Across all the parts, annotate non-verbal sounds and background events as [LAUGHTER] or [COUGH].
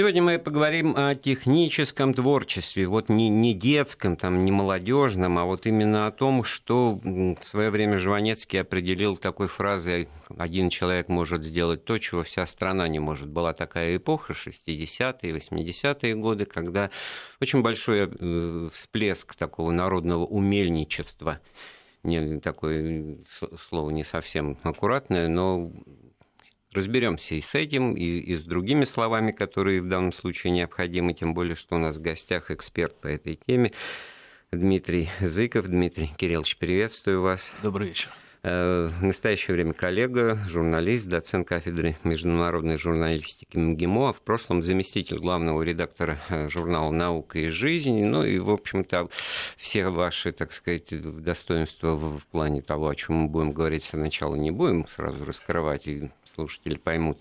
Сегодня мы поговорим о техническом творчестве, вот не, не детском, там, не молодежном, а вот именно о том, что в свое время Жванецкий определил такой фразой «один человек может сделать то, чего вся страна не может». Была такая эпоха, 60-е, 80-е годы, когда очень большой э, всплеск такого народного умельничества не такое слово не совсем аккуратное, но разберемся и с этим, и, и с другими словами, которые в данном случае необходимы, тем более, что у нас в гостях эксперт по этой теме Дмитрий Зыков. Дмитрий Кириллович, приветствую вас. Добрый вечер. Э, в настоящее время коллега, журналист, доцент кафедры международной журналистики МГИМО, а в прошлом заместитель главного редактора э, журнала «Наука и жизнь». Ну и, в общем-то, все ваши, так сказать, достоинства в плане того, о чем мы будем говорить сначала, не будем сразу раскрывать, и слушатели поймут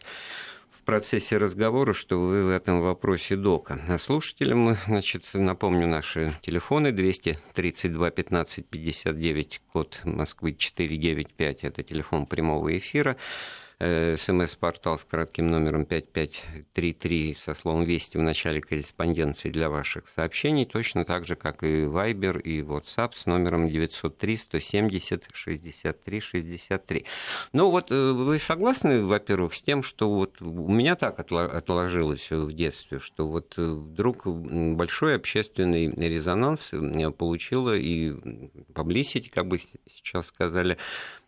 в процессе разговора, что вы в этом вопросе дока. А слушателям, значит, напомню наши телефоны 232 15 59, код Москвы 495, это телефон прямого эфира. Э, СМС-портал с кратким номером 5533 со словом «Вести» в начале корреспонденции для ваших сообщений, точно так же, как и Viber и WhatsApp с номером 903-170-63-63. Ну вот э, вы согласны, во-первых, с тем, что вот у меня так отложилось в детстве, что вот э, вдруг большой общественный резонанс получила и publicity, как бы сейчас сказали,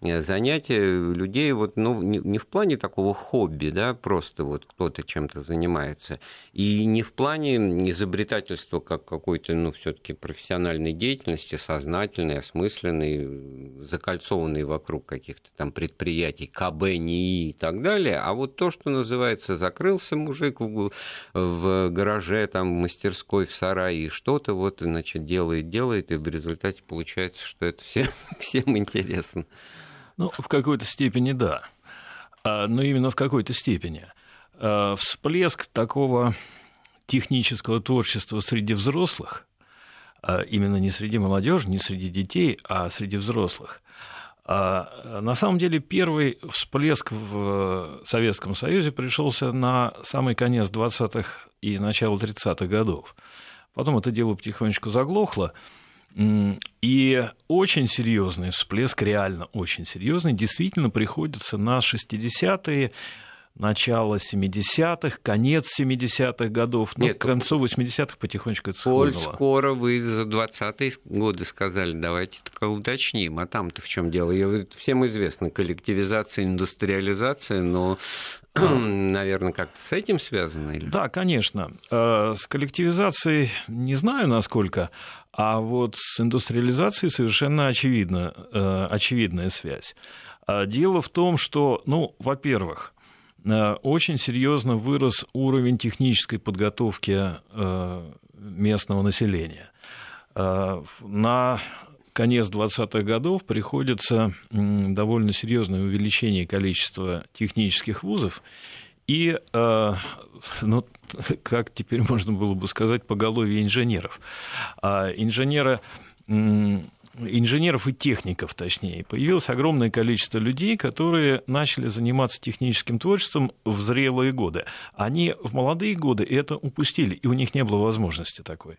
занятие людей вот, ну, не в плане такого хобби, да, просто вот кто-то чем-то занимается, и не в плане изобретательства как какой-то, ну, все-таки профессиональной деятельности, сознательной, осмысленной, закольцованной вокруг каких-то там предприятий, КБ, НИИ и так далее, а вот то, что называется, закрылся мужик в, в гараже, там, в мастерской, в сарае, и что-то вот, значит, делает, делает, и в результате получается, что это всем, [LAUGHS] всем интересно. Ну, в какой-то степени да. А, но именно в какой-то степени. А, всплеск такого технического творчества среди взрослых, а, именно не среди молодежи, не среди детей, а среди взрослых. На самом деле первый всплеск в Советском Союзе пришелся на самый конец 20-х и начало 30-х годов. Потом это дело потихонечку заглохло, и очень серьезный всплеск, реально очень серьезный, действительно приходится на 60-е, начало 70-х, конец 70-х годов, ну, Нет, к концу 80-х потихонечку это Коль скоро вы за 20-е годы сказали, давайте так уточним, а там-то в чем дело? Всем известно, коллективизация, индустриализация, но [CLEARS THROAT] наверное, как-то с этим связано? Или? Да, конечно. Э, с коллективизацией не знаю, насколько, а вот с индустриализацией совершенно очевидна, э, очевидная связь. А дело в том, что, ну, во-первых, э, очень серьезно вырос уровень технической подготовки местного населения. На конец 20-х годов приходится довольно серьезное увеличение количества технических вузов, и, э, ну, как теперь можно было бы сказать, поголовье инженеров. А инженеры инженеров и техников, точнее, появилось огромное количество людей, которые начали заниматься техническим творчеством в зрелые годы. Они в молодые годы это упустили, и у них не было возможности такой.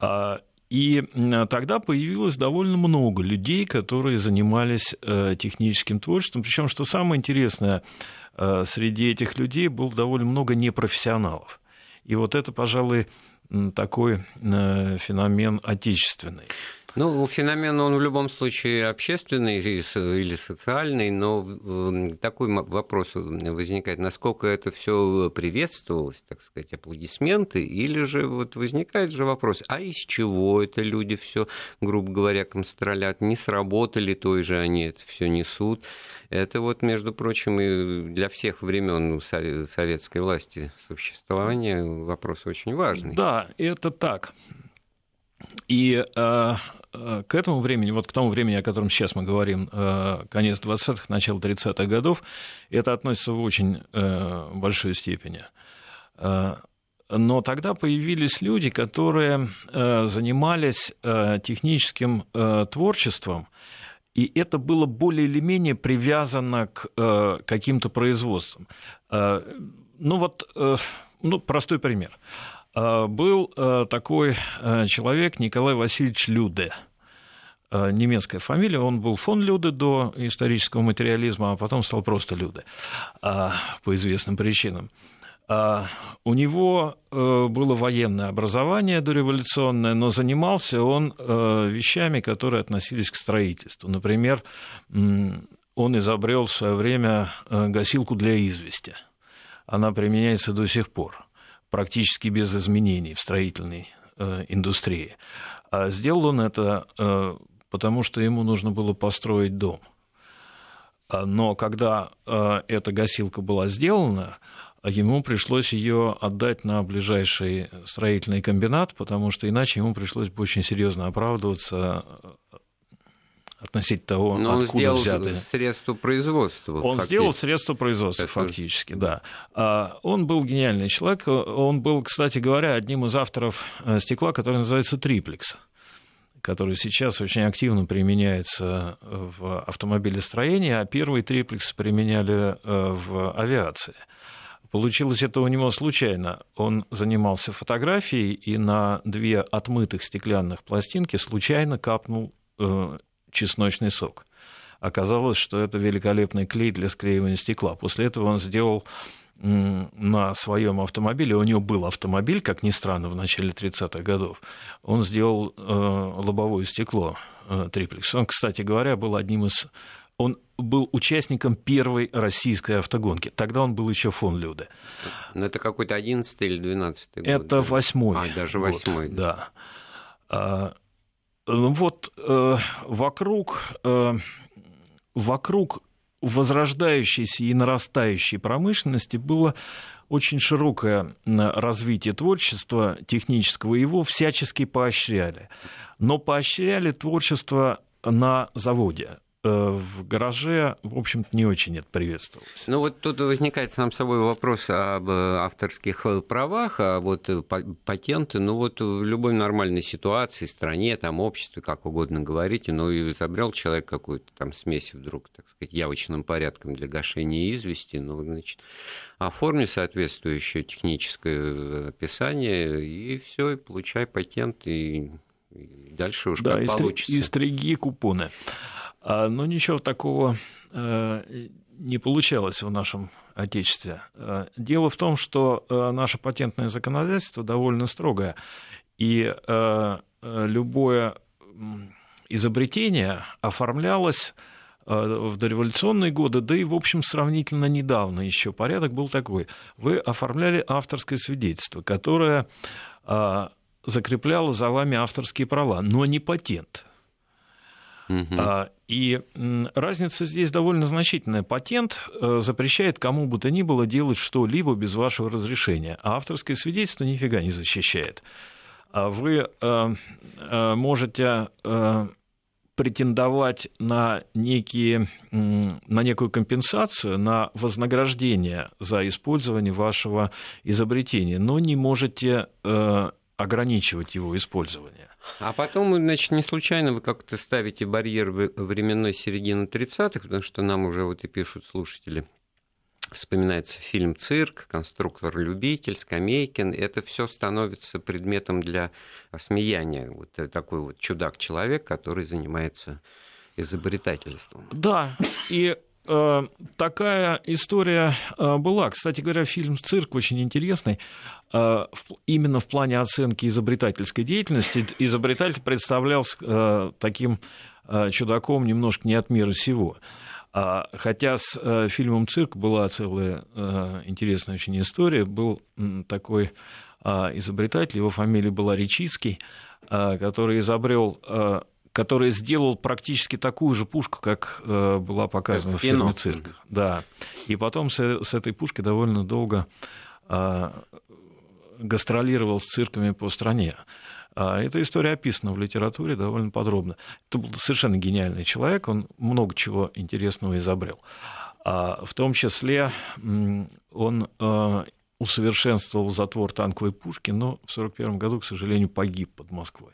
А и тогда появилось довольно много людей, которые занимались э, техническим творчеством. Причем, что самое интересное, среди этих людей было довольно много непрофессионалов. И вот это, пожалуй, такой э, феномен отечественный. Ну, феномен, он в любом случае общественный или социальный, но такой вопрос возникает, насколько это все приветствовалось, так сказать, аплодисменты, или же вот возникает же вопрос, а из чего это люди все, грубо говоря, констролят, не сработали, той же они это все несут. Это вот, между прочим, и для всех времен советской власти существования вопрос очень важный. Да, это так. И э, э, к этому времени, вот к тому времени, о котором сейчас мы говорим, э, конец 20-х, начало 30-х годов, это относится в очень э, большой степени. Э, но тогда появились люди, которые э, занимались э, техническим э, творчеством, и это было более или менее привязано к э, каким-то производствам. Э, ну вот... Э, ну, простой пример. Был такой человек Николай Васильевич Люде – Э, немецкая фамилия. Он был фон Люде до исторического материализма, а потом стал просто Люде по известным причинам. У него э, было военное образование дореволюционное, но занимался он э, вещами, которые относились к строительству. Например, он изобрел в свое время гасилку для извести. Она применяется до сих пор, практически без изменений в строительной индустрии. А сделал он это потому что ему нужно было построить дом. А, но когда а, эта гасилка была сделана, ему пришлось ее отдать на ближайший строительный комбинат, потому что иначе ему пришлось бы очень серьезно оправдываться относительно того, Но откуда он сделал взяты. средства производства. Он фактически. сделал средства производства, Это... фактически, да. А, он был гениальный человек. Он был, кстати говоря, одним из авторов э, стекла, который называется триплекс который сейчас очень активно применяется в автомобилестроении, а первый триплекс применяли э, в авиации. Получилось это у него случайно. Он занимался фотографией, и на две отмытых стеклянных пластинки случайно капнул э, чесночный сок. Оказалось, что это великолепный клей для склеивания стекла. После этого он сделал на своем автомобиле, у него был автомобиль, как ни странно, в начале 30-х годов, он сделал э, лобовое стекло э, триплекс. Он, кстати говоря, был одним из... Он был участником первой российской автогонки. Тогда он был еще фон Люде. Но ну, это какой-то 11 или 12 год? Это восьмой. А, даже восьмой. Год, да. Ну вот э, вокруг, э, вокруг возрождающейся и нарастающей промышленности было очень широкое развитие творчества технического, его всячески поощряли. Но поощряли творчество на заводе. Э, в гараже, в общем-то, не очень это приветствовалось. Ну вот тут возникает сам собой вопрос об э, авторских э, правах, а вот патенты, ну вот в любой нормальной ситуации, стране, там, обществе, как угодно говорите, но и изобрел человек какую-то там смесь вдруг, так сказать, явочным порядком для гашения извести, ну, значит, оформи соответствующее техническое описание, и все, и получай патент, и дальше уж да, как получится. И стриги купоны. А, но ничего такого э, не получалось в нашем Отечестве. Э, дело в том, что э, наше патентное законодательство довольно строгое, и любое изобретение оформлялось в дореволюционные годы, да и, в общем, сравнительно недавно еще порядок был такой. Вы оформляли авторское свидетельство, которое закрепляло за вами авторские права, но не патент. Угу. И разница здесь довольно значительная. Патент э, запрещает кому бы то ни было делать что-либо без вашего разрешения, а авторское свидетельство нифига не защищает. А вы э, э, можете претендовать на, некие, на некую компенсацию, на вознаграждение за использование вашего изобретения, но не можете ограничивать его использование. А потом, значит, не случайно вы как-то ставите барьер временной середины 30-х, потому что нам уже вот и пишут слушатели, вспоминается фильм «Цирк», «Конструктор-любитель», «Скамейкин». Это все становится предметом для осмеяния. Вот такой вот чудак-человек, который занимается изобретательством. Да, и такая история э, была. Кстати говоря, фильм «Цирк» очень интересный. Э, именно в плане оценки изобретательской деятельности изобретатель представлялся э, таким э, чудаком немножко не от мира сего. А, хотя с фильмом «Цирк» была целая интересная очень история. Был такой изобретатель, его фамилия была Речицкий, который изобрел который сделал практически такую же пушку, как была показана как в фильме «Цирк». Да. И потом с, с этой пушкой довольно долго гастролировал с цирками по стране. А эта история описана в литературе довольно подробно. Это был совершенно гениальный человек, он много чего интересного изобрел. А в том числе он а, усовершенствовал затвор танковой пушки, но в 1941 году, к сожалению, погиб под Москвой.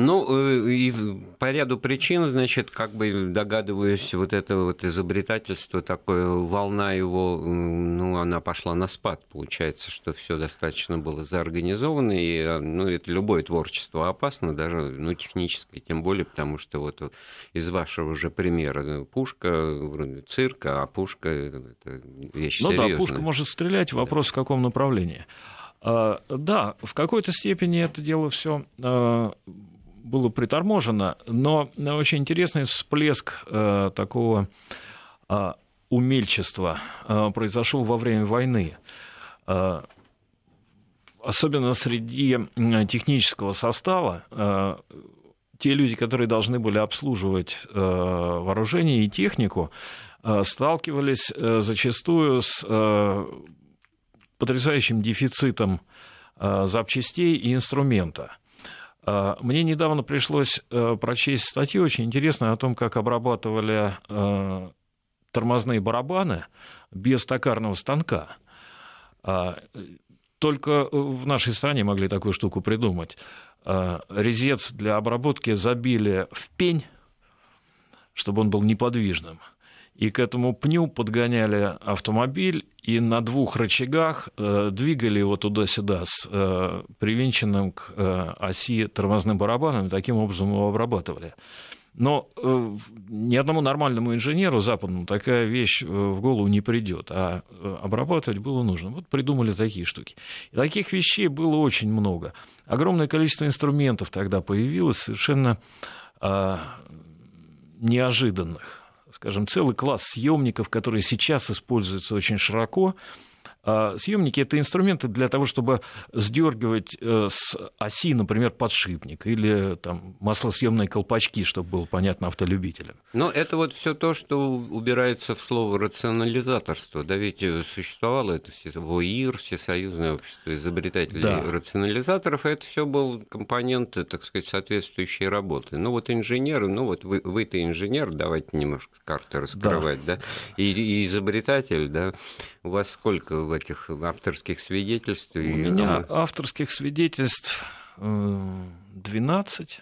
Ну, э, и по ряду причин, значит, как бы догадываюсь, вот это вот изобретательство, такое волна его, ну, она пошла на спад. Получается, что все достаточно было заорганизовано, и, э, ну, это любое творчество опасно, даже, ну, техническое, тем более, потому что вот из вашего же примера э, пушка, вроде цирка, а пушка – это вещь ну, серьезная. Ну да, пушка может стрелять, вопрос в каком направлении. А, да, в какой-то степени это дело все а, было приторможено, но очень интересный всплеск а, такого умельчества произошел во время войны. Особенно среди технического состава те люди, которые должны были обслуживать вооружение и технику, сталкивались зачастую с потрясающим дефицитом э, запчастей и инструмента. Э, мне недавно пришлось э, прочесть статью очень интересную о том, как обрабатывали тормозные барабаны без токарного станка. Только в нашей стране могли такую штуку придумать. Резец для обработки забили в пень, чтобы он был неподвижным – и к этому пню подгоняли автомобиль и на двух рычагах э, двигали его туда-сюда с э, привинченным к э, оси тормозным барабаном, и таким образом его обрабатывали. Но э, ни одному нормальному инженеру западному такая вещь э, в голову не придет, а э, обрабатывать было нужно. Вот придумали такие штуки. И таких вещей было очень много. Огромное количество инструментов тогда появилось, совершенно э, неожиданных скажем, целый класс съемников, которые сейчас используются очень широко, съемники это инструменты для того, чтобы сдергивать э, с оси, например, подшипник или там, маслосъемные колпачки, чтобы было понятно автолюбителям. Но это вот все то, что убирается в слово рационализаторство. Да ведь э, существовало это ВОИР, Всесоюзное общество изобретателей да. рационализаторов, и это все был компоненты, так сказать, соответствующей работы. Ну вот инженеры, ну вот вы, вы-то инженер, давайте немножко карты раскрывать, да, да? И, и изобретатель, да, у вас сколько в этих авторских свидетельств? У меня авторских свидетельств 12.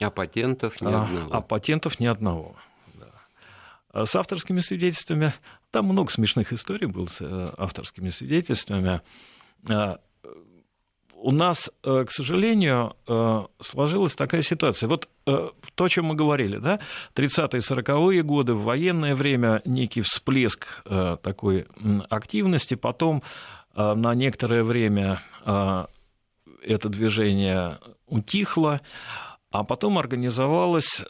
Э, а патентов ни а, одного? А патентов ни одного. Да. А с авторскими свидетельствами, там много смешных историй было с э, авторскими свидетельствами. У нас, э, к сожалению, сложилась такая ситуация. Вот то, о чем мы говорили, да, 30-е, 40-е годы, в военное время некий всплеск такой активности, потом на некоторое время это движение утихло, а потом организовалось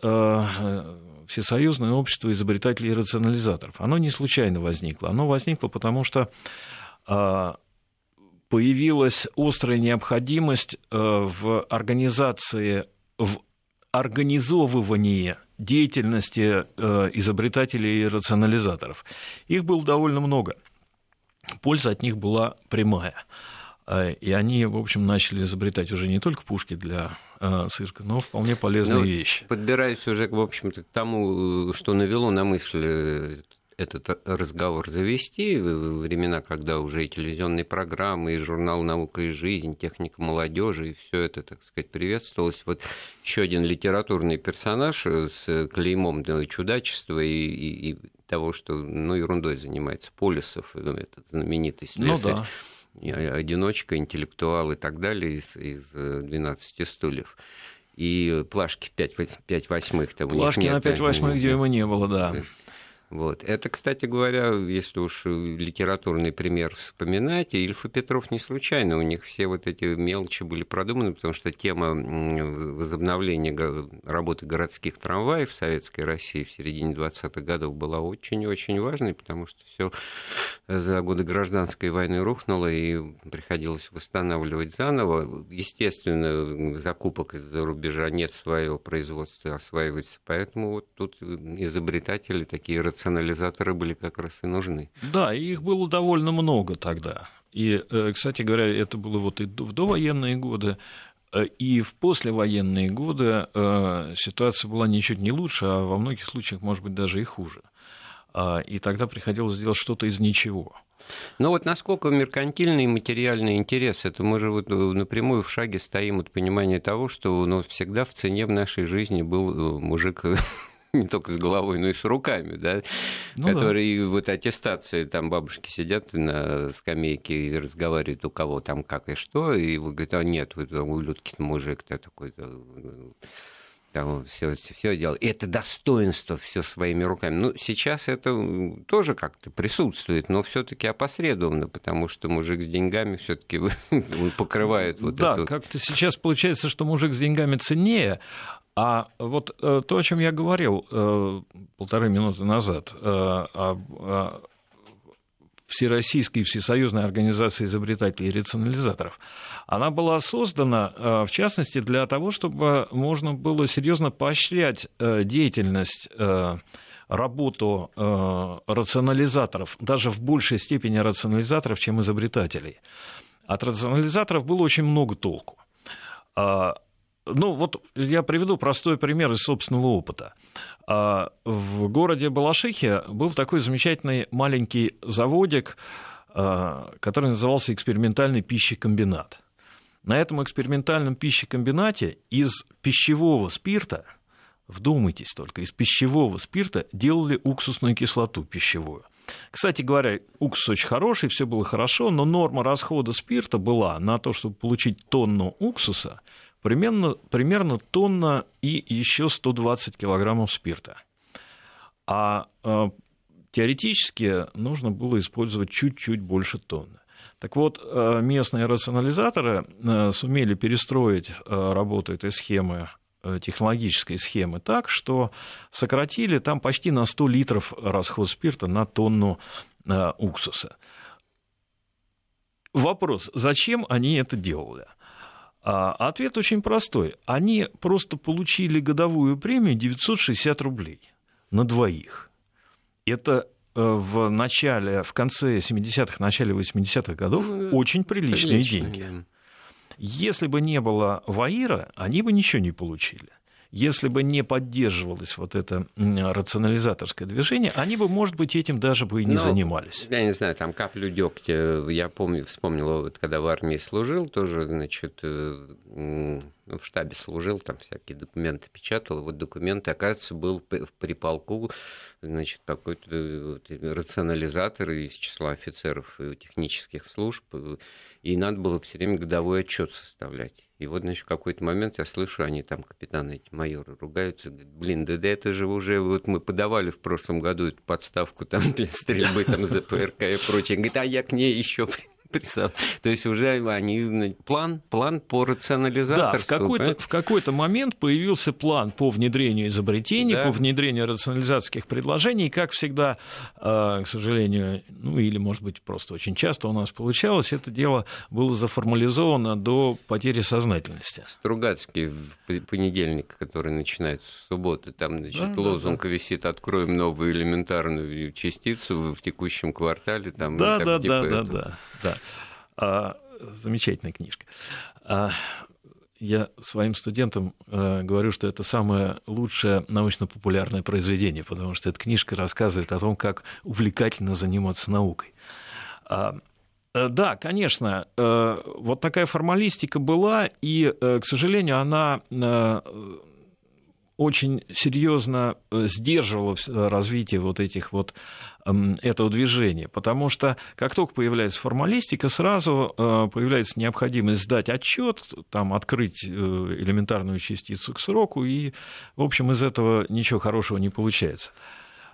Всесоюзное общество изобретателей и рационализаторов. Оно не случайно возникло. Оно возникло потому, что появилась острая необходимость в организации, в организовывании деятельности э, изобретателей и рационализаторов. Их было довольно много. Польза от них была прямая. Э, и они, в общем, начали изобретать уже не только пушки для э, цирка, но вполне полезные ну, вещи. Подбираюсь уже, в общем-то, к тому, что навело на мысль этот разговор завести в времена, когда уже и телевизионные программы, и журнал «Наука и жизнь», «Техника молодежи», и все это, так сказать, приветствовалось. Вот еще один литературный персонаж с клеймом чудачества и, и, и того, что ну, ерундой занимается, Полисов, этот знаменитый слесарь. Ну, да одиночка, интеллектуал и так далее из, из 12 стульев. И плашки 5, 5 восьмых там Плашки на 5 восьмых дюйма не было, да. Вот. Это, кстати говоря, если уж литературный пример вспоминать, Ильф и Петров не случайно, у них все вот эти мелочи были продуманы, потому что тема возобновления работы городских трамваев в Советской России в середине 20-х годов была очень-очень важной, потому что все за годы гражданской войны рухнуло и приходилось восстанавливать заново. Естественно, закупок из-за рубежа нет своего производства, осваивается, поэтому вот тут изобретатели такие рационализаторы были как раз и нужны. Да, их было довольно много тогда. И, э, кстати говоря, это было вот и в довоенные годы, э, и в послевоенные годы э, ситуация была ничуть не лучше, а во многих случаях, может быть, даже и хуже. А, и тогда приходилось делать что-то из ничего. Но вот насколько меркантильный и материальный интерес, это мы же вот напрямую в шаге стоим от понимания того, что ну, всегда в цене в нашей жизни был мужик [LAUGHS] [LAUGHS] не только с головой, но и с руками, да, ну, которые да. вот аттестации, там бабушки сидят на скамейке и разговаривают у кого там как и что, и вы говорите, а нет, у Людки мужик-то такой-то там все, все делал. И это достоинство все своими руками. Ну, сейчас это тоже как-то присутствует, но все-таки опосредованно, потому что мужик с деньгами все-таки [LAUGHS] покрывает вот да, эту... Да, как-то сейчас получается, что мужик с деньгами ценнее, а вот э, то, о чем я говорил э, полторы минуты назад, э, о Всероссийской Всесоюзной организации изобретателей и рационализаторов, она была создана, в частности, для того, чтобы можно было серьезно поощрять деятельность работу рационализаторов, даже в большей степени рационализаторов, чем изобретателей. От рационализаторов было очень много толку. А, ну, вот я приведу простой пример из собственного опыта. А, в городе Балашихе был такой замечательный маленький заводик, а, который назывался экспериментальный пищекомбинат. На этом экспериментальном пищекомбинате из пищевого спирта, вдумайтесь только, из пищевого спирта делали уксусную кислоту пищевую. Кстати говоря, уксус очень хороший, все было хорошо, но норма расхода спирта была на то, чтобы получить тонну уксуса – примерно, примерно тонна и еще 120 килограммов спирта. А э, теоретически нужно было использовать чуть-чуть больше тонны. Так вот, э, местные рационализаторы э, сумели перестроить работу этой схемы технологической схемы так, что сократили там почти на 100 литров расход спирта на тонну уксуса. Вопрос, зачем они это делали? А ответ очень простой. Они просто получили годовую премию 960 рублей на двоих. Это э, в начале, в конце 70-х, начале 80-х годов ну, очень приличные прилично, деньги. Да. Если бы не было ВАИРа, они бы ничего не получили если бы не поддерживалось вот это рационализаторское движение, они бы, может быть, этим даже бы и не ну, занимались. Я не знаю, там каплю дегтя, я помню, вспомнил, вот когда в армии служил, тоже, значит, э, в штабе служил, там всякие документы печатал, вот документы, оказывается, был при полку, значит, какой-то э, рационализатор из числа офицеров технических служб, и надо было все время годовой отчет составлять. И вот, значит, в какой-то момент я слышу, они там, капитаны, эти майоры, ругаются, говорят, блин, да, да это же уже, вот мы подавали в прошлом году эту подставку там для стрельбы там за ПРК и прочее. Говорит, а я к ней еще. То есть уже они план, план по рационализаторству. Да, в какой-то, в какой-то момент появился план по внедрению изобретений, да. по внедрению рационализаторских предложений. И, как всегда, э, к сожалению, ну или, может быть, просто очень часто у нас получалось, это дело было заформализовано до потери сознательности. Стругацкий в понедельник, который начинается с субботы, там значит, да, лозунг да, да. висит «Откроем новую элементарную частицу в текущем квартале». Там, да, там, да, типа да, да, да, да. А, замечательная книжка. А, я своим студентам э, говорю, что это самое лучшее научно-популярное произведение, потому что эта книжка рассказывает о том, как увлекательно заниматься наукой. А, э, да, конечно, э, вот такая формалистика была, и, к сожалению, она очень серьезно сдерживала развитие вот этих вот этого движения, потому что как только появляется формалистика, сразу э, появляется необходимость сдать отчет, там, открыть э, элементарную частицу к сроку, и, в общем, из этого ничего хорошего не получается.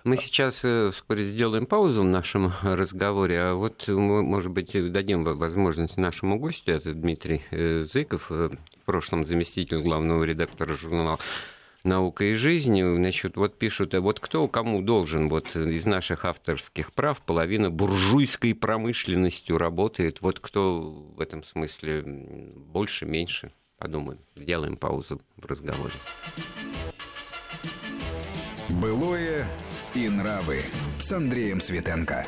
Мы сейчас э, вскоре сделаем паузу в нашем разговоре, а вот, может быть, дадим возможность нашему гостю, это Дмитрий Зыков, в прошлом заместитель главного редактора журнала наука и жизнь, значит, вот пишут, а вот кто кому должен, вот из наших авторских прав половина буржуйской промышленностью работает, вот кто в этом смысле больше, меньше, подумаем, сделаем паузу в разговоре. Былое и нравы с Андреем Светенко.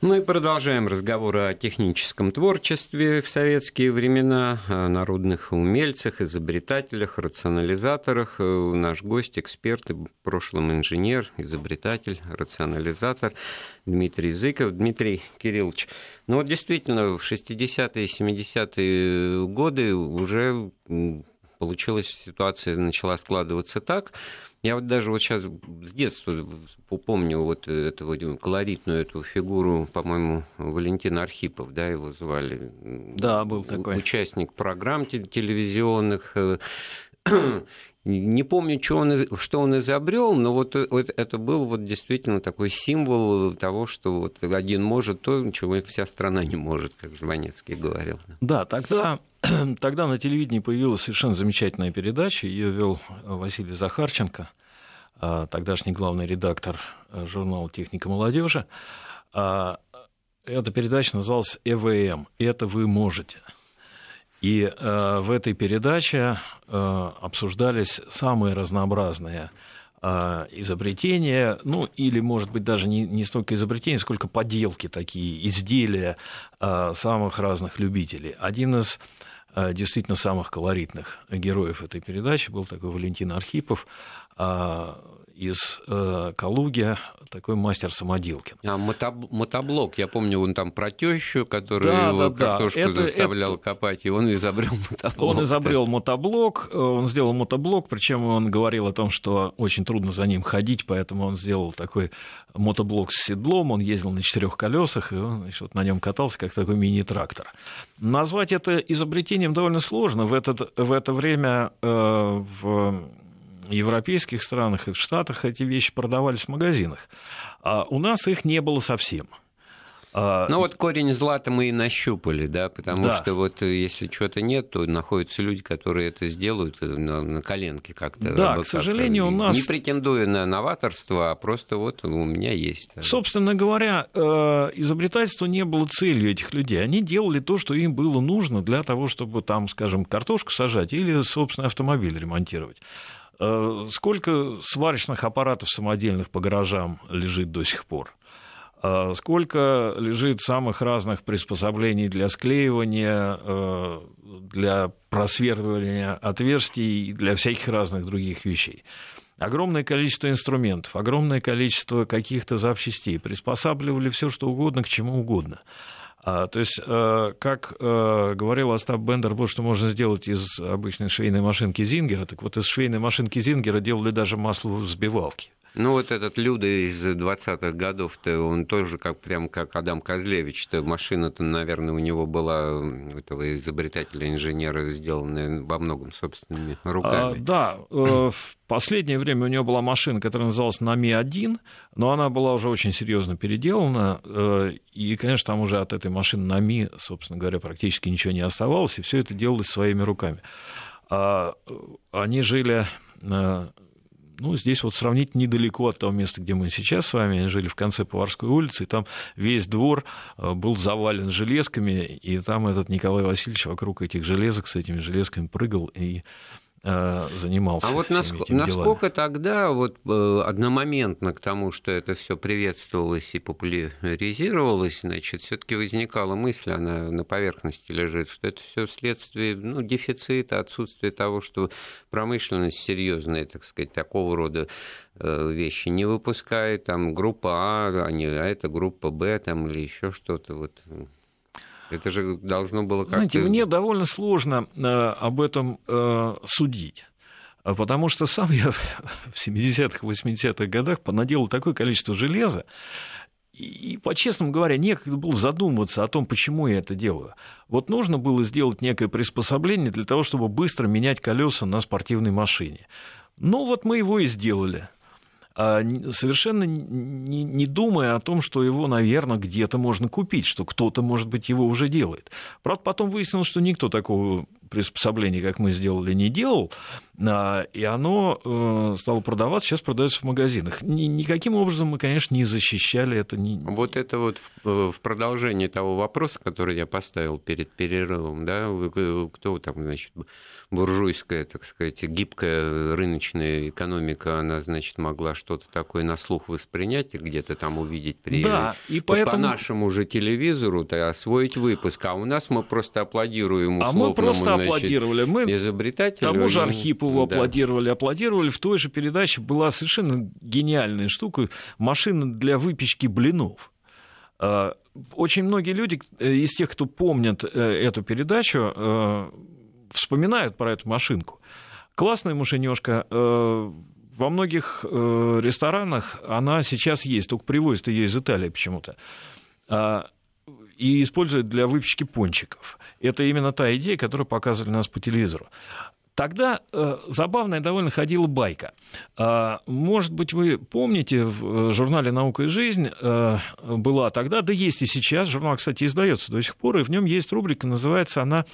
Ну и продолжаем разговор о техническом творчестве в советские времена, о народных умельцах, изобретателях, рационализаторах. Э, наш гость, эксперт, в прошлом инженер, изобретатель, рационализатор Дмитрий Зыков. Дмитрий Кириллович, ну вот действительно, в 60-е и 70-е годы уже получилась ситуация, начала складываться так, я вот даже вот сейчас с детства помню вот этого колоритную эту фигуру, по-моему, Валентин Архипов, да, его звали. Да, был такой. Участник программ телевизионных. [CLEARS THROAT] Не помню, что он, что он изобрел, но вот, вот это был вот действительно такой символ того, что вот один может то, чего вся страна не может, как Жванецкий говорил. Да, тогда [CLEARS THROAT] Тогда на телевидении появилась совершенно замечательная передача. Ее вел Василий Захарченко, а, тогдашний главный редактор а, журнала «Техника молодежи». А, эта передача называлась «ЭВМ. Это вы можете». И в этой передаче обсуждались самые разнообразные изобретения, ну или, может быть, даже не, не столько изобретения, сколько поделки такие, изделия самых разных любителей. Один из Э, действительно самых колоритных героев этой передачи был такой Валентин Архипов а, из э, Калуги, такой мастер самоделки. А мотоб, мотоблок, я помню, он там про тещу, которая да, да, картошку. Это, заставлял это... копать, и он изобрел [LAUGHS] мотоблок. Он изобрел мотоблок, э, он сделал мотоблок, причем он говорил о том, что очень трудно за ним ходить, поэтому он сделал такой мотоблок с седлом, он ездил на четырех колесах, и он значит, вот на нем катался, как такой мини-трактор. Назвать это изобретением довольно сложно. В, этот, в это время э, в европейских странах и в Штатах эти вещи продавались в магазинах. А у нас их не было совсем. А, ну вот корень зла-то мы и нащупали, да, потому да. что вот э, если чего-то нет, то находятся люди, которые это сделают э, на, на коленке как-то. Да, к сожалению, у нас... Не претендуя на новаторство, а просто вот у меня есть. Собственно говоря, э, изобретательство не было целью этих людей. Они делали то, что им было нужно для того, чтобы там, скажем, картошку сажать или, собственно, автомобиль ремонтировать. Сколько сварочных аппаратов самодельных по гаражам лежит до сих пор? А сколько лежит самых разных приспособлений для склеивания, э, для просвертывания отверстий и для всяких разных других вещей. Огромное количество инструментов, огромное количество каких-то запчастей. Приспосабливали все, что угодно, к чему угодно. А, то есть, э, как э, говорил Остап Бендер, вот что можно сделать из обычной швейной машинки Зингера, так вот из швейной машинки Зингера делали даже масло взбивалки. Ну, вот этот Люда из 20-х годов-то, он тоже как, прям как Адам Козлевич-то, машина-то, наверное, у него была, этого изобретателя, инженера, сделанная во многом собственными руками. А, да, э, в последнее время у него была машина, которая называлась Нами-1, но она была уже очень серьезно переделана, э, и, конечно, там уже от этой машины Нами, собственно говоря, практически ничего не оставалось, и все это делалось своими руками. А, э, они жили ну, здесь вот сравнить недалеко от того места, где мы сейчас с вами жили, в конце Поварской улицы, и там весь двор э, был завален железками, и там этот Николай Васильевич вокруг этих железок с этими железками прыгал и Э, занимался. А вот насколько, насколько тогда вот э, одномоментно к тому, что это все приветствовалось и популяризировалось, значит, все-таки возникала мысль, она на поверхности лежит, что это все вследствие ну, дефицита, отсутствия того, что промышленность серьезная, так сказать, такого рода э, вещи не выпускает, там группа А, а, не, а это группа Б, там или еще что-то вот. Это же должно было как-то... Знаете, мне довольно сложно э, об этом э, судить. Потому что сам я [LAUGHS] в 70-х, 80-х годах понаделал такое количество железа, и, по-честному говоря, некогда было задумываться о том, почему я это делаю. Вот нужно было сделать некое приспособление для того, чтобы быстро менять колеса на спортивной машине. Ну, вот мы его и сделали. А, совершенно не, не думая о том, что его, наверное, где-то можно купить, что кто-то, может быть, его уже делает. Правда, потом выяснилось, что никто такого приспособление, как мы сделали, не делал, а, и оно э, стало продаваться, сейчас продается в магазинах. Никаким образом мы, конечно, не защищали это. Вот это вот в продолжении того вопроса, который я поставил перед перерывом, да, кто там, значит, буржуйская, так сказать, гибкая рыночная экономика, она, значит, могла что-то такое на слух воспринять и где-то там увидеть при да, и поэтому... по нашему же телевизору-то освоить выпуск, а у нас мы просто аплодируем условному, А мы просто аплодировали. Мы изобретателю. Тому же Архипову да. аплодировали. Аплодировали. В той же передаче была совершенно гениальная штука – машина для выпечки блинов. А, очень многие люди э, из тех, кто помнят э, эту передачу, э, вспоминают про эту машинку. Классная машинёшка. Во многих ресторанах она сейчас есть, только привозят ее из Италии почему-то. И используют для выпечки пончиков. Это именно та идея, которую показывали нас по телевизору. Тогда э, забавная довольно ходила байка. Э, может быть, вы помните, в журнале «Наука и жизнь» э, была тогда, да есть и сейчас, журнал, кстати, издается до сих пор, и в нем есть рубрика, называется она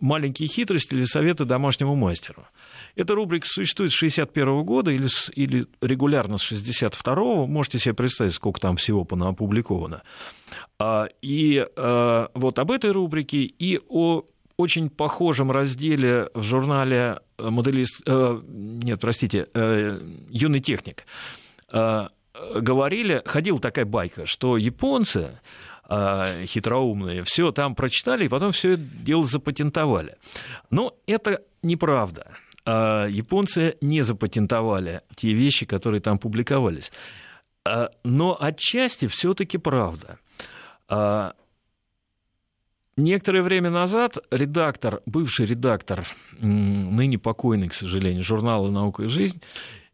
«Маленькие хитрости или советы домашнему мастеру». Эта рубрика существует с 61 года или, с, или регулярно с 62 -го. Можете себе представить, сколько там всего опубликовано. И вот об этой рубрике и о очень похожем разделе в журнале моделист... Э, нет, простите, э, «Юный техник» э, говорили, ходила такая байка, что японцы э, хитроумные, все там прочитали и потом все это дело запатентовали. Но это неправда. Э, японцы не запатентовали те вещи, которые там публиковались. Э, но отчасти все-таки правда. Некоторое время назад редактор, бывший редактор, ныне покойный, к сожалению, журнала «Наука и жизнь»,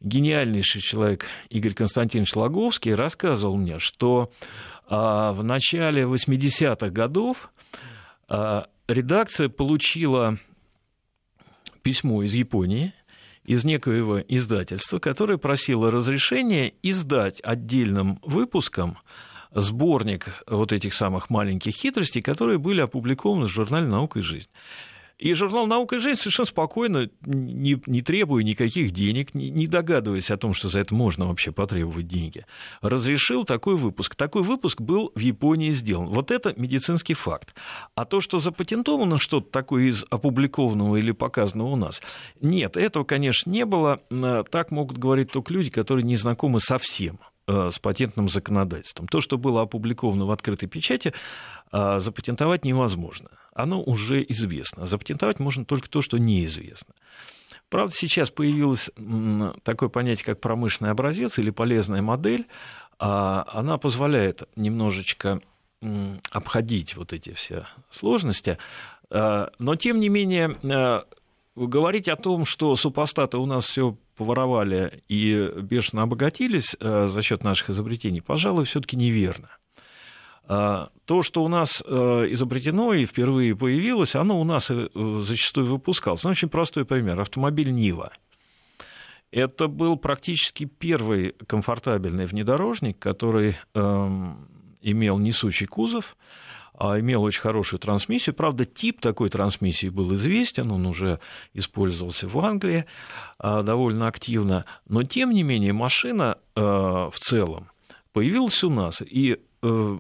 гениальнейший человек Игорь Константинович Логовский рассказывал мне, что а, в начале 80-х годов а, редакция получила письмо из Японии, из некоего издательства, которое просило разрешения издать отдельным выпуском сборник вот этих самых маленьких хитростей, которые были опубликованы в журнале «Наука и жизнь». И журнал «Наука и жизнь» совершенно спокойно, не, не требуя никаких денег, не, не догадываясь о том, что за это можно вообще потребовать деньги, разрешил такой выпуск. Такой выпуск был в Японии сделан. Вот это медицинский факт. А то, что запатентовано что-то такое из опубликованного или показанного у нас, нет, этого, конечно, не было. Так могут говорить только люди, которые не знакомы совсем Э, с патентным законодательством. То, что было опубликовано в открытой печати, э, запатентовать невозможно. Оно уже известно. Запатентовать можно только то, что неизвестно. Правда, сейчас появилось такое понятие, как промышленный образец или полезная модель. А она позволяет немножечко обходить вот эти все сложности. Э, но, тем не менее, говорить о том, что супостаты у нас все поворовали и бешено обогатились э, за счет наших изобретений, пожалуй, все-таки неверно. А, то, что у нас э, изобретено и впервые появилось, оно у нас э, зачастую выпускалось. Ну, очень простой пример. Автомобиль Нива. Это был практически первый комфортабельный внедорожник, который эм, имел несущий кузов, имел очень хорошую трансмиссию. Правда, тип такой трансмиссии был известен, он уже использовался в Англии а, довольно активно. Но, тем не менее, машина э, в целом появилась у нас. И э,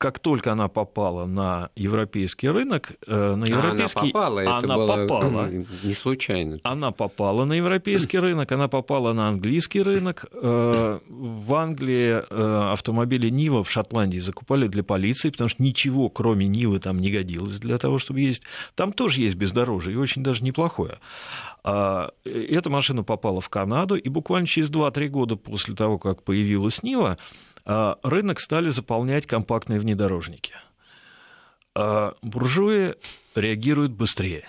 как только она попала на европейский рынок, э, на европейский... А она попала, это она было попала, [CLEARS THROAT] не случайно. Она попала на европейский [CLEARS THROAT] рынок, она попала на английский рынок. Э, в Англии э, автомобили Нива в Шотландии закупали для полиции, потому что ничего, кроме Нивы, там не годилось для того, чтобы ездить. Там тоже есть бездорожье, и очень даже неплохое. А, эта машина попала в Канаду, и буквально через 2-3 года после того, как появилась Нива, рынок стали заполнять компактные внедорожники. А, буржуи реагируют быстрее.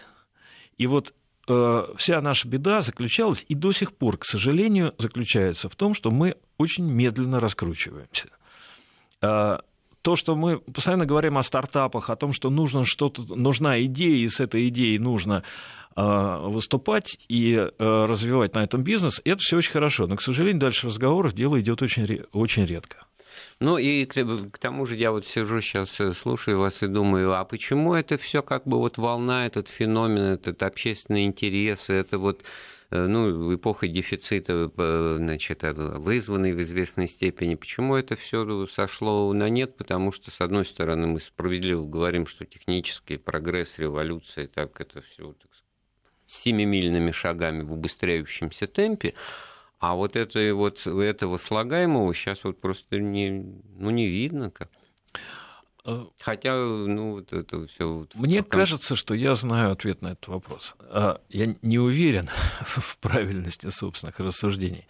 И вот а, вся наша беда заключалась и до сих пор, к сожалению, заключается в том, что мы очень медленно раскручиваемся. То, что мы постоянно говорим о стартапах, о том, что нужно что-то, нужна идея, и с этой идеей нужно выступать и развивать на этом бизнес, это все очень хорошо. Но, к сожалению, дальше разговоров дело идет очень, очень редко. Ну и к, к тому же я вот сижу сейчас, э, слушаю вас и думаю, а почему это все как бы вот волна, этот феномен, этот общественный интерес, это вот э, ну, эпоха дефицита, э, значит, вызванный в известной степени. Почему это все сошло на нет? Потому что, с одной стороны, мы справедливо говорим, что технический прогресс, революция, так это все так, семимильными шагами в убыстряющемся темпе, а вот, это, вот этого слагаемого сейчас вот просто не, ну, не видно как. Э, Хотя, ну, вот это все. Мне пока... кажется, что я знаю ответ на этот вопрос. А, я не уверен [LAUGHS] в правильности собственных рассуждений.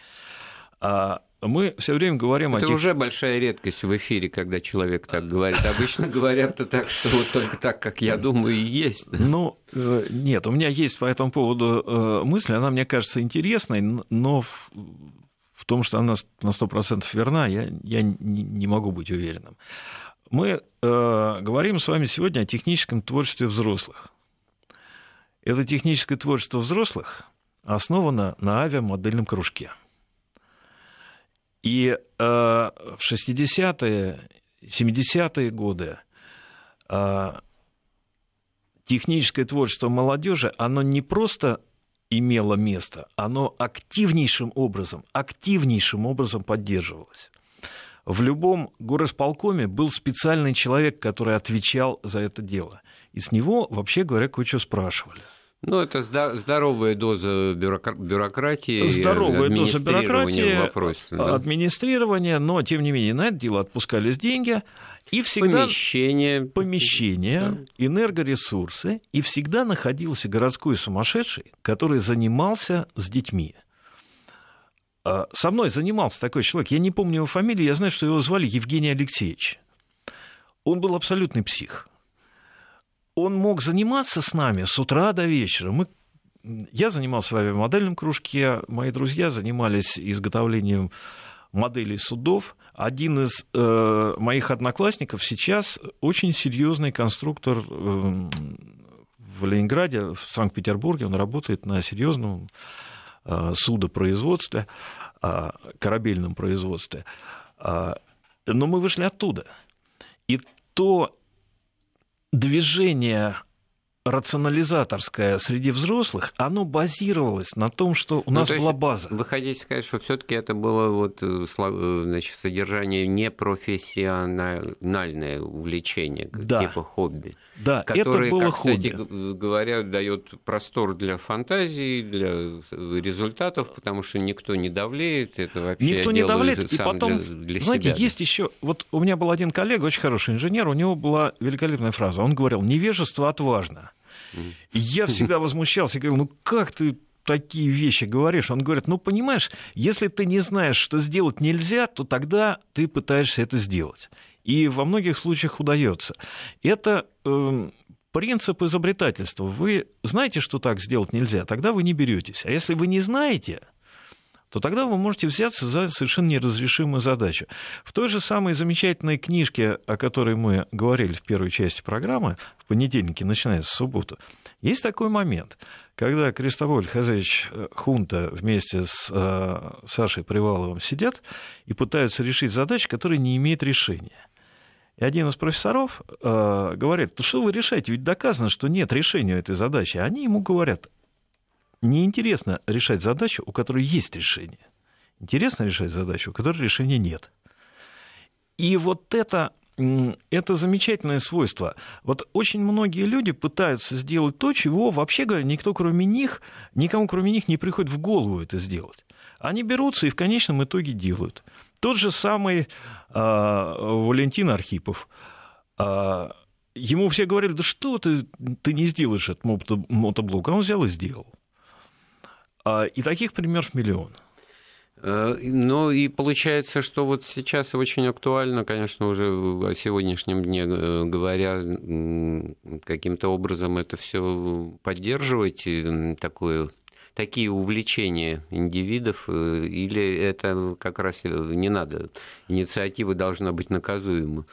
Мы все время говорим Это о... Это уже большая редкость в эфире, когда человек так говорит. Обычно говорят-то так, что вот только так, как я думаю, и есть. Ну, э, нет, у меня есть по этому поводу э, мысль, она мне кажется интересной, но в том, что она на 100% верна, я, я не могу быть уверенным. Мы э, говорим с вами сегодня о техническом творчестве взрослых. Это техническое творчество взрослых основано на авиамодельном кружке – и э, в 60-е, 70-е годы э, техническое творчество молодежи, оно не просто имело место, оно активнейшим образом, активнейшим образом поддерживалось. В любом горосполкоме был специальный человек, который отвечал за это дело. И с него, вообще говоря, кое-что спрашивали. Ну, это здоровая доза бюрократии. Здоровая доза бюрократии, вопросе, да? администрирования, но, тем не менее, на это дело отпускались деньги. И всегда помещение, помещение да. энергоресурсы, и всегда находился городской сумасшедший, который занимался с детьми. А, со мной занимался такой человек, я не помню его фамилию, я знаю, что его звали Евгений Алексеевич. Он был абсолютный псих он мог заниматься с нами с утра до вечера. Мы я занимался в авиамодельном кружке, мои друзья занимались изготовлением моделей судов. Один из э, моих одноклассников сейчас очень серьезный конструктор э, в Ленинграде, в Санкт-Петербурге. Он работает на серьезном э, судопроизводстве, э, корабельном производстве. Э, но мы вышли оттуда. И то движение рационализаторское среди взрослых, оно базировалось на том, что у ну, нас была база. Вы хотите сказать, что все-таки это было вот, э, э, значит, содержание непрофессиональное увлечение, да. типа хобби. Да, которое, это было как, хобби. Кстати говоря, дает простор для фантазии, для результатов, потому что никто не давлеет, это вообще никто не давлеет, и потом, для, для знаете, себя. есть еще, вот у меня был один коллега, очень хороший инженер, у него была великолепная фраза, он говорил: невежество отважно. Я всегда возмущался и говорил, ну как ты такие вещи говоришь? Он говорит, ну понимаешь, если ты не знаешь, что сделать нельзя, то тогда ты пытаешься это сделать. И во многих случаях удается. Это э, принцип изобретательства. Вы знаете, что так сделать нельзя, тогда вы не беретесь. А если вы не знаете, то тогда вы можете взяться за совершенно неразрешимую задачу. В той же самой замечательной книжке, о которой мы говорили в первой части программы, в понедельнике, начиная с субботы, есть такой момент, когда Крестоволь Хазевич э, Хунта вместе с э, Сашей Приваловым сидят и пытаются решить задачу, которая не имеет решения. И один из профессоров э, говорит, что вы решаете, ведь доказано, что нет решения этой задачи. Они ему говорят, неинтересно решать задачу, у которой есть решение. Интересно решать задачу, у которой решения нет. И вот это, это замечательное свойство. Вот очень многие люди пытаются сделать то, чего, вообще говоря, никто кроме них, никому кроме них не приходит в голову это сделать. Они берутся и в конечном итоге делают. Тот же самый э, Валентин Архипов. Э, ему все говорили, да что ты, ты не сделаешь этот мотоблок, а он взял и сделал. А, и таких примеров миллион. Э, ну и получается, что вот сейчас очень актуально, конечно, уже о сегодняшнем дне э, говоря, каким-то образом это все поддерживать, такое, такие увлечения индивидов, э, или это как раз не надо, инициатива должна быть наказуема?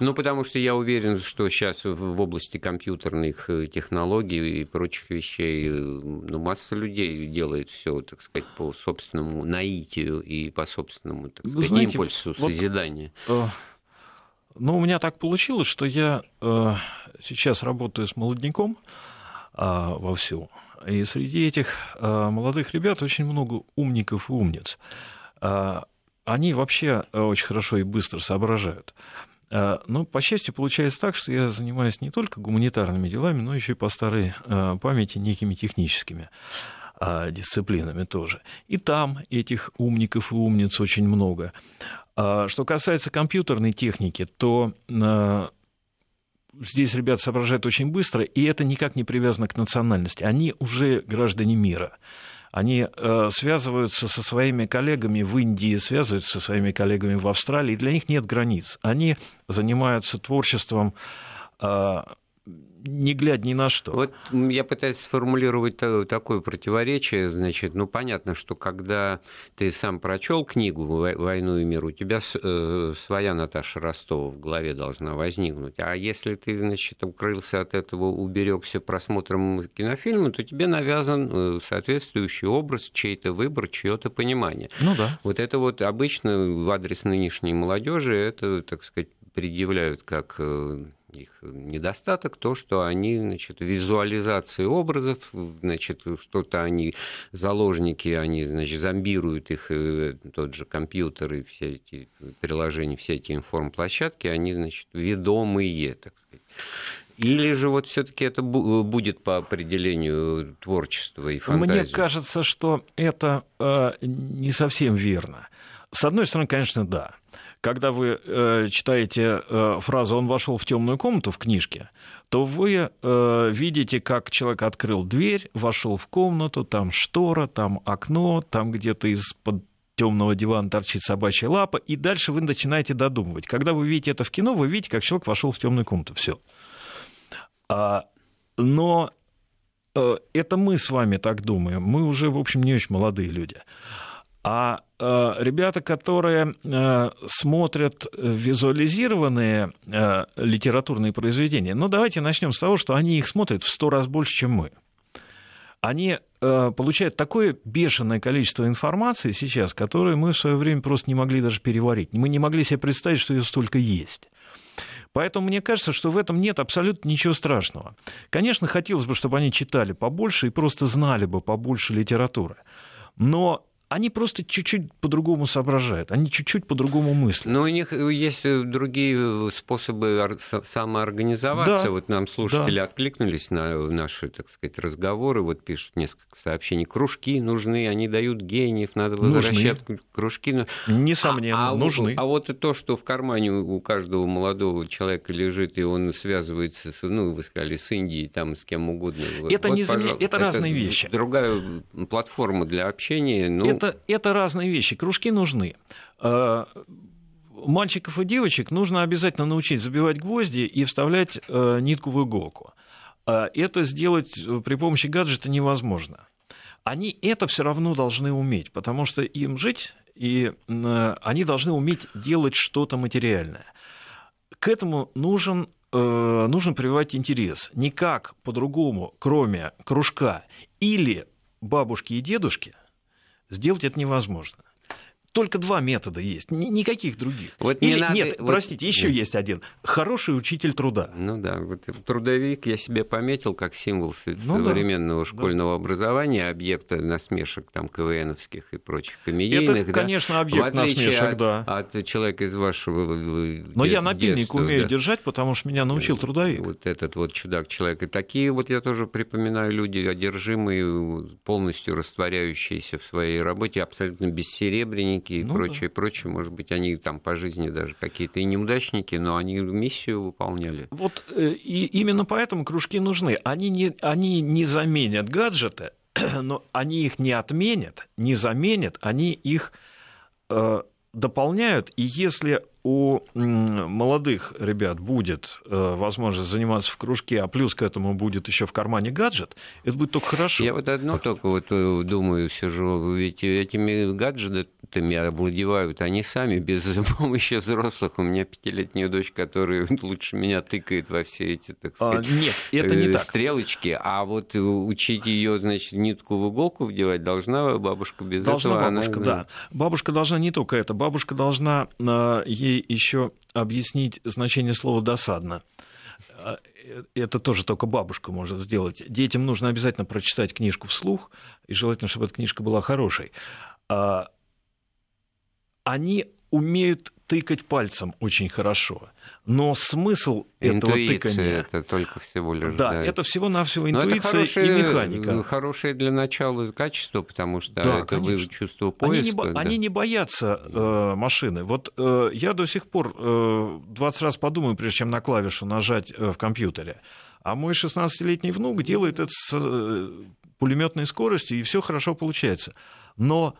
Ну, потому что я уверен, что сейчас в области компьютерных э, технологий и прочих вещей ну, масса людей делает все, так сказать, по собственному наитию и по собственному, так сказать, Знаете, импульсу вот, созидания. Ну, у меня так получилось, что я э, сейчас работаю с молодняком э, вовсю. И среди этих э, молодых ребят очень много умников и умниц. Э, они вообще очень хорошо и быстро соображают. Э, но, по счастью, получается так, что я занимаюсь не только гуманитарными делами, но еще и по старой э, памяти некими техническими э, дисциплинами тоже. И там этих умников и умниц очень много. А что касается компьютерной техники, то здесь ребята соображают очень быстро, и это никак не привязано к национальности. Они уже граждане мира. Они э, связываются со своими коллегами в Индии, связываются со своими коллегами в Австралии. Для них нет границ. Они занимаются творчеством э, не глядя ни на что. Вот я пытаюсь сформулировать такое противоречие. Значит, ну понятно, что когда ты сам прочел книгу «Войну и мир», у тебя э, своя Наташа Ростова в голове должна возникнуть. А если ты, значит, укрылся от этого, уберегся просмотром кинофильма, то тебе навязан э, соответствующий образ, чей-то выбор, чье-то понимание. Ну да. Вот это вот обычно в адрес нынешней молодежи это, так сказать, предъявляют как э, их недостаток то, что они, значит, визуализации образов, значит, что-то они заложники, они, значит, зомбируют их, э, тот же компьютер и все эти приложения, все эти информплощадки, они, значит, ведомые, так сказать. Или же вот все-таки это будет по определению творчества и фантазии? Мне кажется, что это э, не совсем верно. С одной стороны, конечно, да когда вы э, читаете э, фразу «он вошел в темную комнату» в книжке, то вы э, видите, как человек открыл дверь, вошел в комнату, там штора, там окно, там где-то из-под темного дивана торчит собачья лапа, и дальше вы начинаете додумывать. Когда вы видите это в кино, вы видите, как человек вошел в темную комнату. Все. А, но э, это мы с вами так думаем. Мы уже, в общем, не очень молодые люди. А ребята, которые э, смотрят визуализированные э, литературные произведения, ну давайте начнем с того, что они их смотрят в сто раз больше, чем мы. Они получают такое бешеное количество информации сейчас, которое мы в свое время просто не могли даже переварить. Мы не могли себе представить, что ее столько есть. Поэтому мне кажется, что в этом нет абсолютно ничего страшного. Конечно, хотелось бы, чтобы они читали побольше и просто знали бы побольше литературы. Но они просто чуть-чуть по-другому соображают, они чуть-чуть по-другому мыслят. Но у них есть другие способы самоорганизоваться. Да, вот нам слушатели да. откликнулись на наши, так сказать, разговоры. Вот пишут несколько сообщений. Кружки нужны, они дают гениев, надо возвращать нужны. кружки. Несомненно, а, а, нужны. А вот то, что в кармане у каждого молодого человека лежит, и он связывается, с, ну, вы сказали, с Индией, там, с кем угодно. Это, вот, не зам... это, это разные вещи. Другая платформа для общения. Ну, это, это разные вещи. Кружки нужны э, мальчиков и девочек нужно обязательно научить забивать гвозди и вставлять э, нитку в иголку. Э, это сделать при помощи гаджета невозможно. Они это все равно должны уметь, потому что им жить, и они должны уметь делать что-то материальное. К этому нужен, нужно прививать интерес. Никак по-другому, кроме кружка или бабушки и дедушки – сделать это невозможно. Только два метода есть, никаких других. Вот Или, не надо, нет, вот... простите, еще есть один. Хороший учитель труда. Ну да, вот трудовик я себе пометил как символ ну, современного да, школьного да. образования, объекта насмешек там КВНовских и прочих комедийных. Это, да? конечно, объект насмешек, от, да. От человека из вашего Но я напильник умею да. держать, потому что меня научил трудовик. Вот этот вот чудак-человек. И такие вот я тоже припоминаю люди, одержимые, полностью растворяющиеся в своей работе, абсолютно бессеребренники, и ну, прочее, да. прочее. Может быть, они там по жизни даже какие-то и неудачники, но они миссию выполняли. Вот э, и именно поэтому кружки нужны. Они не, они не заменят гаджеты, [CLEARS THROAT] но они их не отменят, не заменят, они их э, дополняют. И если у молодых ребят будет э, возможность заниматься в кружке, а плюс к этому будет еще в кармане гаджет, это будет только хорошо. Я вот одно только вот э, думаю, сижу, ведь этими гаджетами овладевают они сами, без [LAUGHS] помощи взрослых. У меня пятилетняя дочь, которая лучше меня тыкает во все эти, так а, сказать, а, нет, это не так. стрелочки, а вот учить ее, значит, нитку в иголку вдевать должна бабушка без должна этого. Бабушка, она... да. Бабушка должна не только это, бабушка должна ей еще объяснить значение слова «досадно». А, это тоже только бабушка может сделать. Детям нужно обязательно прочитать книжку вслух, и желательно, чтобы эта книжка была хорошей. А, они умеют тыкать пальцем очень хорошо. Но смысл этого тыкания... это только всего лишь... Да, да. это всего-навсего интуиция это и механика. Хорошее для начала качество, потому что да, это вы чувство поиска. Они не, да. они не боятся э, машины. Вот э, я до сих пор э, 20 раз подумаю, прежде чем на клавишу нажать э, в компьютере. А мой 16-летний внук делает это с э, пулеметной скоростью, и все хорошо получается. Но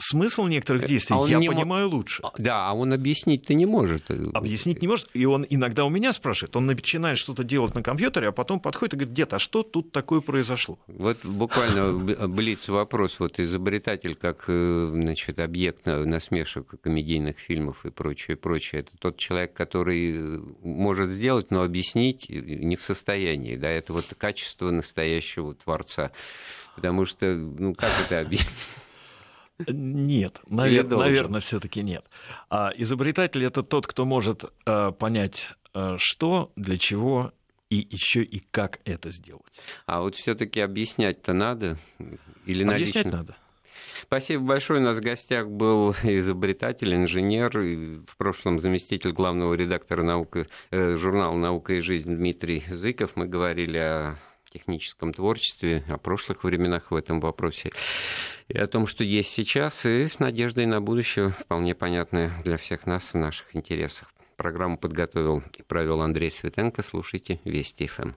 смысл некоторых э, действий а я не понимаю мо... лучше. А, да, а он объяснить-то не может. Объяснить не может. И он иногда у меня спрашивает. Он начинает что-то делать на компьютере, а потом подходит и говорит, дед, а что тут такое произошло? Вот буквально [LAUGHS] блиц вопрос. Вот изобретатель как э, значит, объект насмешек комедийных фильмов и прочее, прочее. Это тот человек, который э, может сделать, но объяснить не в состоянии. Да, это вот качество настоящего творца. Потому что, ну, как это объяснить? [LAUGHS] Нет, навер- наверное, все-таки нет. А изобретатель это тот, кто может э, понять, э, что, для чего и еще и как это сделать. А вот все-таки объяснять-то надо или объяснять налично? надо. Спасибо большое. У нас в гостях был изобретатель, инженер, в прошлом заместитель главного редактора наука, э, журнала «Наука и жизнь» Дмитрий Зыков. Мы говорили о техническом творчестве, о прошлых временах в этом вопросе и о том, что есть сейчас, и с надеждой на будущее, вполне понятное для всех нас в наших интересах. Программу подготовил и провел Андрей Светенко. Слушайте Вести ФМ.